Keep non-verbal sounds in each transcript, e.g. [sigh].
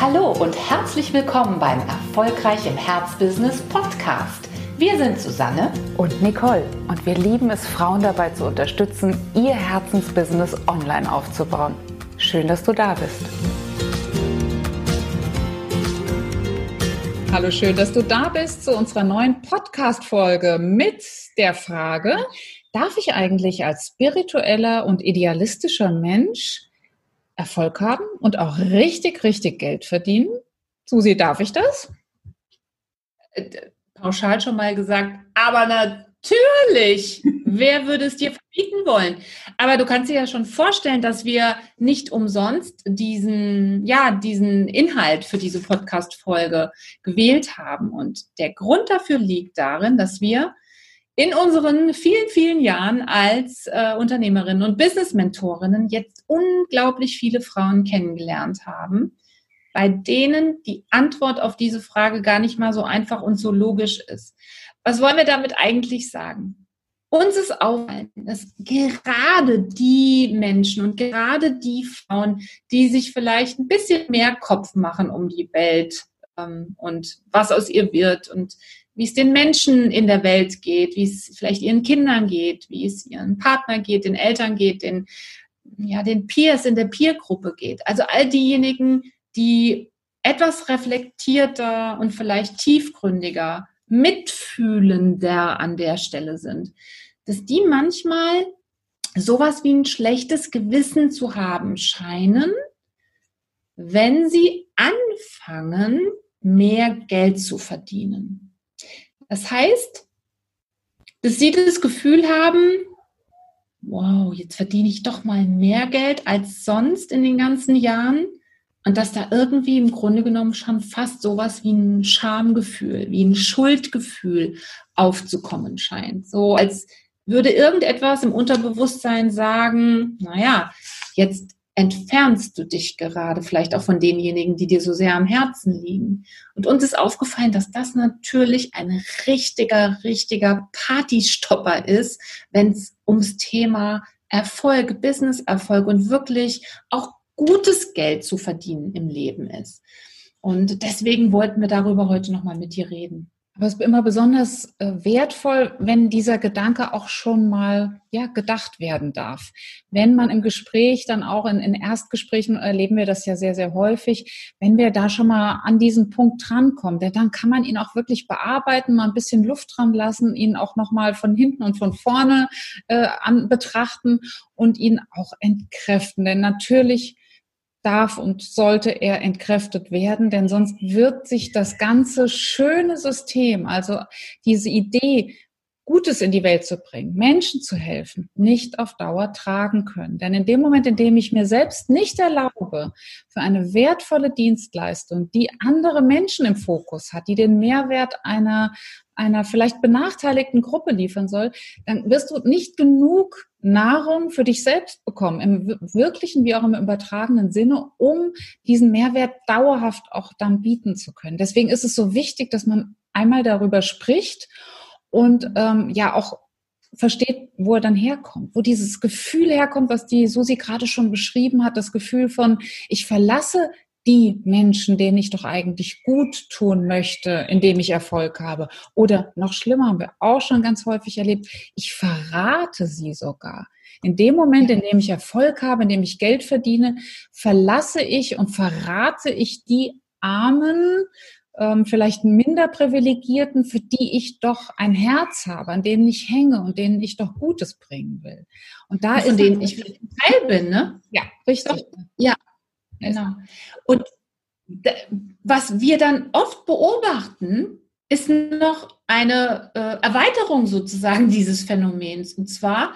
Hallo und herzlich willkommen beim Erfolgreich im Herzbusiness Podcast. Wir sind Susanne und Nicole und wir lieben es, Frauen dabei zu unterstützen, ihr Herzensbusiness online aufzubauen. Schön, dass du da bist. Hallo, schön, dass du da bist zu unserer neuen Podcast-Folge mit der Frage, darf ich eigentlich als spiritueller und idealistischer Mensch Erfolg haben und auch richtig, richtig Geld verdienen? Susi, darf ich das? Äh, pauschal schon mal gesagt, aber natürlich. [laughs] Wer würde es dir verbieten wollen? Aber du kannst dir ja schon vorstellen, dass wir nicht umsonst diesen, ja, diesen Inhalt für diese Podcast-Folge gewählt haben. Und der Grund dafür liegt darin, dass wir in unseren vielen, vielen Jahren als äh, Unternehmerinnen und Business-Mentorinnen jetzt unglaublich viele Frauen kennengelernt haben, bei denen die Antwort auf diese Frage gar nicht mal so einfach und so logisch ist. Was wollen wir damit eigentlich sagen? Uns ist auffallend, dass gerade die Menschen und gerade die Frauen, die sich vielleicht ein bisschen mehr Kopf machen um die Welt ähm, und was aus ihr wird und wie es den Menschen in der Welt geht, wie es vielleicht ihren Kindern geht, wie es ihren Partner geht, den Eltern geht, den, ja, den Peers in der Peergruppe geht. Also all diejenigen, die etwas reflektierter und vielleicht tiefgründiger, mitfühlender an der Stelle sind, dass die manchmal sowas wie ein schlechtes Gewissen zu haben scheinen, wenn sie anfangen, mehr Geld zu verdienen. Das heißt, dass sie das Gefühl haben, wow, jetzt verdiene ich doch mal mehr Geld als sonst in den ganzen Jahren. Und dass da irgendwie im Grunde genommen schon fast sowas wie ein Schamgefühl, wie ein Schuldgefühl aufzukommen scheint. So als würde irgendetwas im Unterbewusstsein sagen, naja, jetzt entfernst du dich gerade vielleicht auch von denjenigen, die dir so sehr am Herzen liegen. Und uns ist aufgefallen, dass das natürlich ein richtiger, richtiger Partystopper ist, wenn es ums Thema Erfolg, Business-Erfolg und wirklich auch gutes Geld zu verdienen im Leben ist. Und deswegen wollten wir darüber heute nochmal mit dir reden. Aber es ist immer besonders äh, wertvoll, wenn dieser Gedanke auch schon mal ja, gedacht werden darf. Wenn man im Gespräch dann auch in, in Erstgesprächen erleben wir das ja sehr, sehr häufig, wenn wir da schon mal an diesen Punkt drankommen, denn dann kann man ihn auch wirklich bearbeiten, mal ein bisschen Luft dran lassen, ihn auch nochmal von hinten und von vorne äh, an betrachten und ihn auch entkräften. Denn natürlich darf und sollte er entkräftet werden, denn sonst wird sich das ganze schöne System, also diese Idee, Gutes in die Welt zu bringen, Menschen zu helfen, nicht auf Dauer tragen können. Denn in dem Moment, in dem ich mir selbst nicht erlaube, für eine wertvolle Dienstleistung, die andere Menschen im Fokus hat, die den Mehrwert einer, einer vielleicht benachteiligten Gruppe liefern soll, dann wirst du nicht genug Nahrung für dich selbst bekommen, im wirklichen wie auch im übertragenen Sinne, um diesen Mehrwert dauerhaft auch dann bieten zu können. Deswegen ist es so wichtig, dass man einmal darüber spricht und ähm, ja auch versteht, wo er dann herkommt, wo dieses Gefühl herkommt, was die Susi gerade schon beschrieben hat, das Gefühl von, ich verlasse die Menschen, denen ich doch eigentlich gut tun möchte, indem ich Erfolg habe. Oder noch schlimmer haben wir auch schon ganz häufig erlebt, ich verrate sie sogar. In dem Moment, in dem ich Erfolg habe, in dem ich Geld verdiene, verlasse ich und verrate ich die Armen, ähm, vielleicht minder privilegierten, für die ich doch ein Herz habe, an denen ich hänge und denen ich doch Gutes bringen will. Und da ist denen ich Teil bin, ne? Ja, richtig. Ja, genau. Und was wir dann oft beobachten, ist noch eine äh, Erweiterung sozusagen dieses Phänomens. Und zwar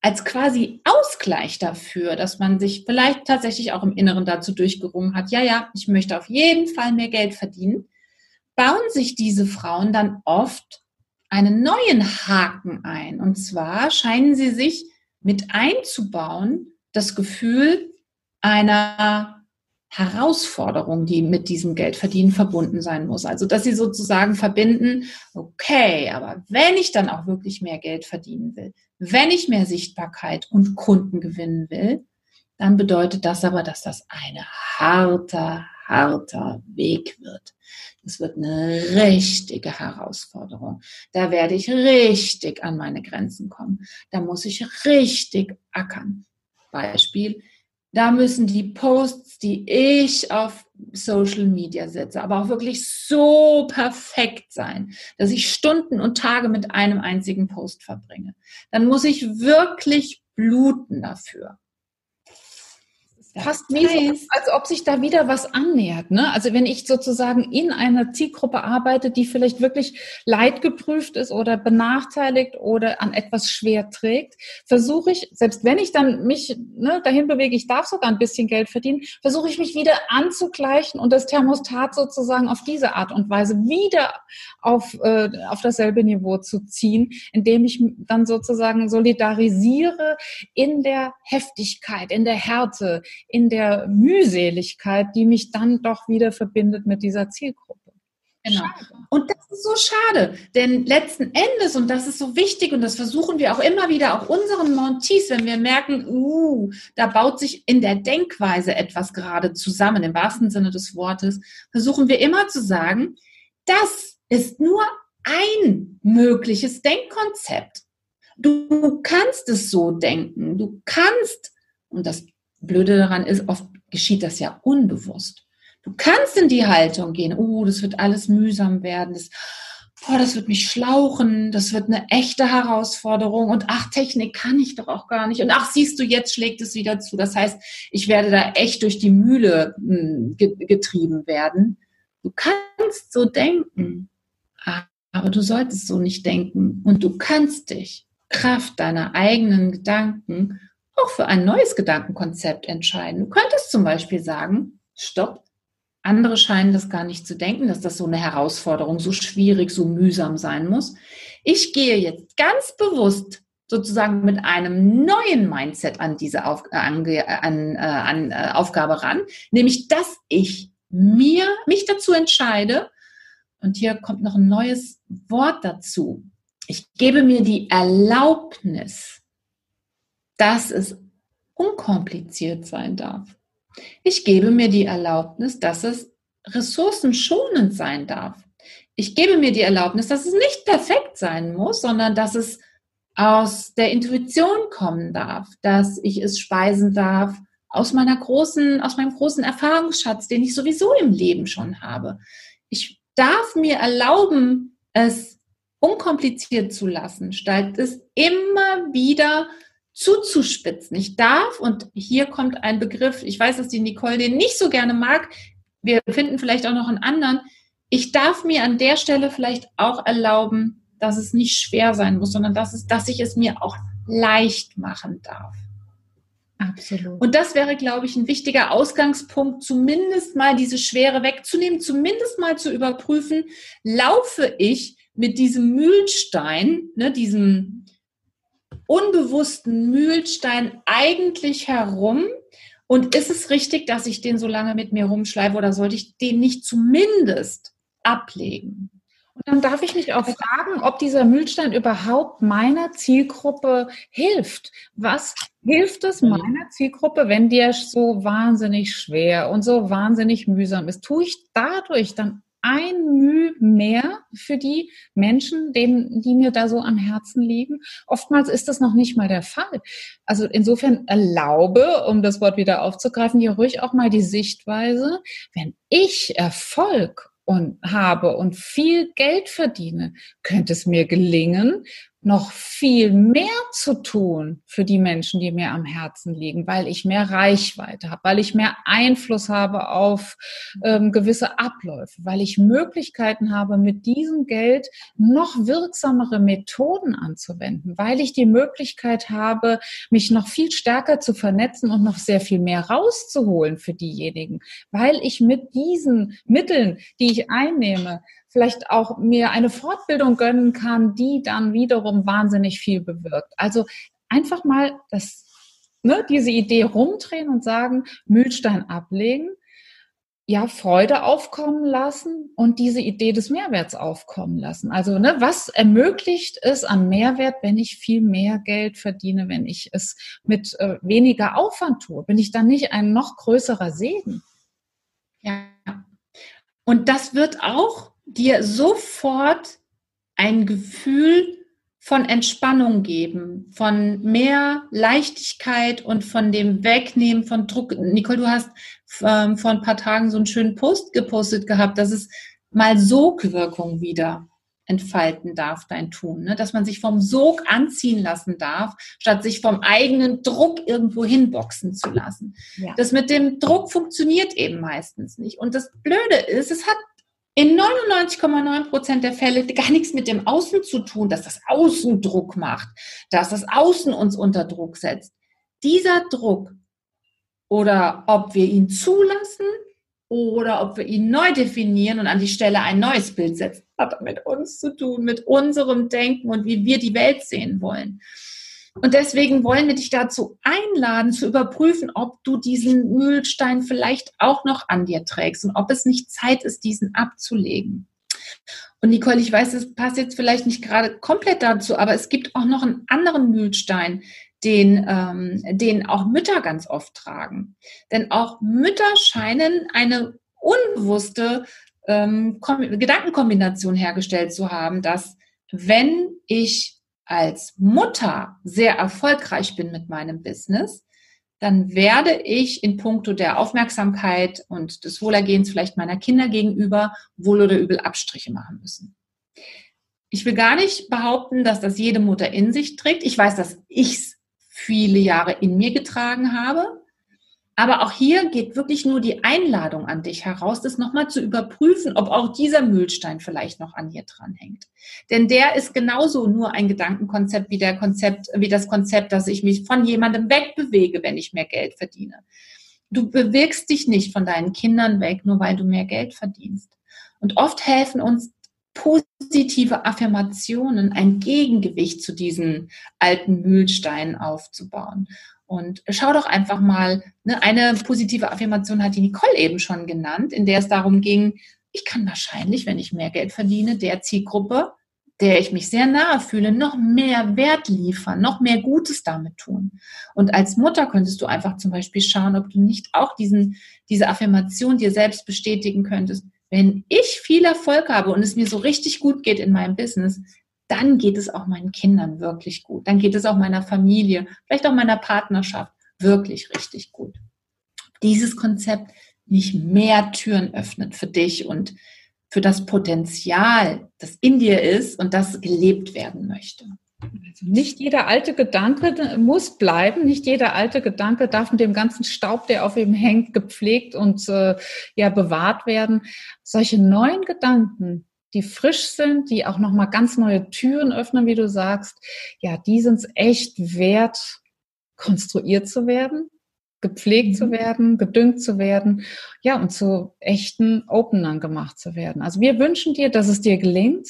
als quasi Ausgleich dafür, dass man sich vielleicht tatsächlich auch im Inneren dazu durchgerungen hat, ja, ja, ich möchte auf jeden Fall mehr Geld verdienen, bauen sich diese Frauen dann oft einen neuen Haken ein. Und zwar scheinen sie sich mit einzubauen, das Gefühl einer Herausforderung, die mit diesem Geldverdienen verbunden sein muss. Also, dass sie sozusagen verbinden, okay, aber wenn ich dann auch wirklich mehr Geld verdienen will, wenn ich mehr Sichtbarkeit und Kunden gewinnen will, dann bedeutet das aber, dass das ein harter, harter Weg wird. Es wird eine richtige Herausforderung. Da werde ich richtig an meine Grenzen kommen. Da muss ich richtig ackern. Beispiel, da müssen die Posts, die ich auf Social Media setze, aber auch wirklich so perfekt sein, dass ich Stunden und Tage mit einem einzigen Post verbringe. Dann muss ich wirklich bluten dafür fast wie so, als ob sich da wieder was annähert. Ne? Also wenn ich sozusagen in einer Zielgruppe arbeite, die vielleicht wirklich leidgeprüft ist oder benachteiligt oder an etwas schwer trägt, versuche ich, selbst wenn ich dann mich ne, dahin bewege, ich darf sogar ein bisschen Geld verdienen, versuche ich mich wieder anzugleichen und das Thermostat sozusagen auf diese Art und Weise wieder auf, äh, auf dasselbe Niveau zu ziehen, indem ich dann sozusagen solidarisiere in der Heftigkeit, in der Härte, in der Mühseligkeit, die mich dann doch wieder verbindet mit dieser Zielgruppe. Genau. Und das ist so schade, denn letzten Endes, und das ist so wichtig, und das versuchen wir auch immer wieder, auch unseren Montees, wenn wir merken, uh, da baut sich in der Denkweise etwas gerade zusammen, im wahrsten Sinne des Wortes, versuchen wir immer zu sagen, das ist nur ein mögliches Denkkonzept. Du kannst es so denken, du kannst, und das Blöde daran ist, oft geschieht das ja unbewusst. Du kannst in die Haltung gehen, oh, das wird alles mühsam werden, das, oh, das wird mich schlauchen, das wird eine echte Herausforderung. Und ach, Technik kann ich doch auch gar nicht. Und ach, siehst du, jetzt schlägt es wieder zu. Das heißt, ich werde da echt durch die Mühle hm, getrieben werden. Du kannst so denken, aber du solltest so nicht denken. Und du kannst dich Kraft deiner eigenen Gedanken auch für ein neues Gedankenkonzept entscheiden. Du könntest zum Beispiel sagen, stopp, andere scheinen das gar nicht zu denken, dass das so eine Herausforderung, so schwierig, so mühsam sein muss. Ich gehe jetzt ganz bewusst sozusagen mit einem neuen Mindset an diese Auf, äh, an, an, äh, an äh, Aufgabe ran, nämlich dass ich mir mich dazu entscheide, und hier kommt noch ein neues Wort dazu. Ich gebe mir die Erlaubnis, dass es unkompliziert sein darf. Ich gebe mir die Erlaubnis, dass es ressourcenschonend sein darf. Ich gebe mir die Erlaubnis, dass es nicht perfekt sein muss, sondern dass es aus der Intuition kommen darf, dass ich es speisen darf aus meiner großen, aus meinem großen Erfahrungsschatz, den ich sowieso im Leben schon habe. Ich darf mir erlauben, es unkompliziert zu lassen, statt es immer wieder zuzuspitzen. Ich darf, und hier kommt ein Begriff, ich weiß, dass die Nicole den nicht so gerne mag, wir finden vielleicht auch noch einen anderen. Ich darf mir an der Stelle vielleicht auch erlauben, dass es nicht schwer sein muss, sondern dass, es, dass ich es mir auch leicht machen darf. Absolut. Und das wäre, glaube ich, ein wichtiger Ausgangspunkt, zumindest mal diese Schwere wegzunehmen, zumindest mal zu überprüfen, laufe ich mit diesem Mühlstein, ne, diesem unbewussten Mühlstein eigentlich herum? Und ist es richtig, dass ich den so lange mit mir rumschleife oder sollte ich den nicht zumindest ablegen? Und dann darf ich mich auch fragen, ob dieser Mühlstein überhaupt meiner Zielgruppe hilft. Was hilft es meiner Zielgruppe, wenn dir so wahnsinnig schwer und so wahnsinnig mühsam ist? Tue ich dadurch dann ein Mühe mehr für die Menschen, denen, die mir da so am Herzen liegen. Oftmals ist das noch nicht mal der Fall. Also insofern erlaube, um das Wort wieder aufzugreifen, hier ruhig auch mal die Sichtweise, wenn ich Erfolg und habe und viel Geld verdiene, könnte es mir gelingen, noch viel mehr zu tun für die Menschen, die mir am Herzen liegen, weil ich mehr Reichweite habe, weil ich mehr Einfluss habe auf ähm, gewisse Abläufe, weil ich Möglichkeiten habe, mit diesem Geld noch wirksamere Methoden anzuwenden, weil ich die Möglichkeit habe, mich noch viel stärker zu vernetzen und noch sehr viel mehr rauszuholen für diejenigen, weil ich mit diesen Mitteln, die ich einnehme, vielleicht auch mir eine Fortbildung gönnen kann, die dann wiederum wahnsinnig viel bewirkt. Also einfach mal das, ne, diese Idee rumdrehen und sagen, Mühlstein ablegen, ja, Freude aufkommen lassen und diese Idee des Mehrwerts aufkommen lassen. Also, ne, was ermöglicht es an Mehrwert, wenn ich viel mehr Geld verdiene, wenn ich es mit äh, weniger Aufwand tue? Bin ich dann nicht ein noch größerer Segen? Ja, Und das wird auch dir sofort ein Gefühl von Entspannung geben, von mehr Leichtigkeit und von dem Wegnehmen von Druck. Nicole, du hast ähm, vor ein paar Tagen so einen schönen Post gepostet gehabt, dass es mal Sogwirkung wieder entfalten darf, dein Tun. Ne? Dass man sich vom Sog anziehen lassen darf, statt sich vom eigenen Druck irgendwo hinboxen zu lassen. Ja. Das mit dem Druck funktioniert eben meistens nicht. Und das Blöde ist, es hat in 99,9 Prozent der Fälle gar nichts mit dem Außen zu tun, dass das Außen Druck macht, dass das Außen uns unter Druck setzt. Dieser Druck oder ob wir ihn zulassen oder ob wir ihn neu definieren und an die Stelle ein neues Bild setzen, hat mit uns zu tun, mit unserem Denken und wie wir die Welt sehen wollen. Und deswegen wollen wir dich dazu einladen, zu überprüfen, ob du diesen Mühlstein vielleicht auch noch an dir trägst und ob es nicht Zeit ist, diesen abzulegen. Und Nicole, ich weiß, es passt jetzt vielleicht nicht gerade komplett dazu, aber es gibt auch noch einen anderen Mühlstein, den, ähm, den auch Mütter ganz oft tragen. Denn auch Mütter scheinen eine unbewusste ähm, Gedankenkombination hergestellt zu haben, dass wenn ich als Mutter sehr erfolgreich bin mit meinem Business, dann werde ich in puncto der Aufmerksamkeit und des Wohlergehens vielleicht meiner Kinder gegenüber wohl oder übel Abstriche machen müssen. Ich will gar nicht behaupten, dass das jede Mutter in sich trägt. Ich weiß, dass ich es viele Jahre in mir getragen habe. Aber auch hier geht wirklich nur die Einladung an dich heraus, das nochmal zu überprüfen, ob auch dieser Mühlstein vielleicht noch an dir dranhängt. Denn der ist genauso nur ein Gedankenkonzept wie der Konzept, wie das Konzept, dass ich mich von jemandem wegbewege, wenn ich mehr Geld verdiene. Du bewegst dich nicht von deinen Kindern weg, nur weil du mehr Geld verdienst. Und oft helfen uns positive Affirmationen, ein Gegengewicht zu diesen alten Mühlsteinen aufzubauen. Und schau doch einfach mal, ne, eine positive Affirmation hat die Nicole eben schon genannt, in der es darum ging, ich kann wahrscheinlich, wenn ich mehr Geld verdiene, der Zielgruppe, der ich mich sehr nahe fühle, noch mehr Wert liefern, noch mehr Gutes damit tun. Und als Mutter könntest du einfach zum Beispiel schauen, ob du nicht auch diesen, diese Affirmation dir selbst bestätigen könntest. Wenn ich viel Erfolg habe und es mir so richtig gut geht in meinem Business, dann geht es auch meinen Kindern wirklich gut. Dann geht es auch meiner Familie, vielleicht auch meiner Partnerschaft wirklich richtig gut. Dieses Konzept nicht mehr Türen öffnet für dich und für das Potenzial, das in dir ist und das gelebt werden möchte. Also nicht jeder alte Gedanke muss bleiben, nicht jeder alte Gedanke darf mit dem ganzen Staub, der auf ihm hängt, gepflegt und äh, ja bewahrt werden. Solche neuen Gedanken, die frisch sind, die auch nochmal ganz neue Türen öffnen, wie du sagst, ja, die sind es echt wert, konstruiert zu werden, gepflegt mhm. zu werden, gedüngt zu werden, ja, und zu echten Openern gemacht zu werden. Also wir wünschen dir, dass es dir gelingt,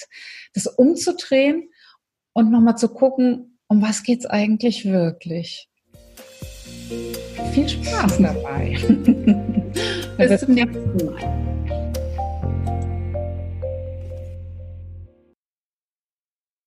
das umzudrehen und nochmal zu gucken, um was geht's eigentlich wirklich. Viel Spaß dabei. [laughs] Bis zum nächsten Mal.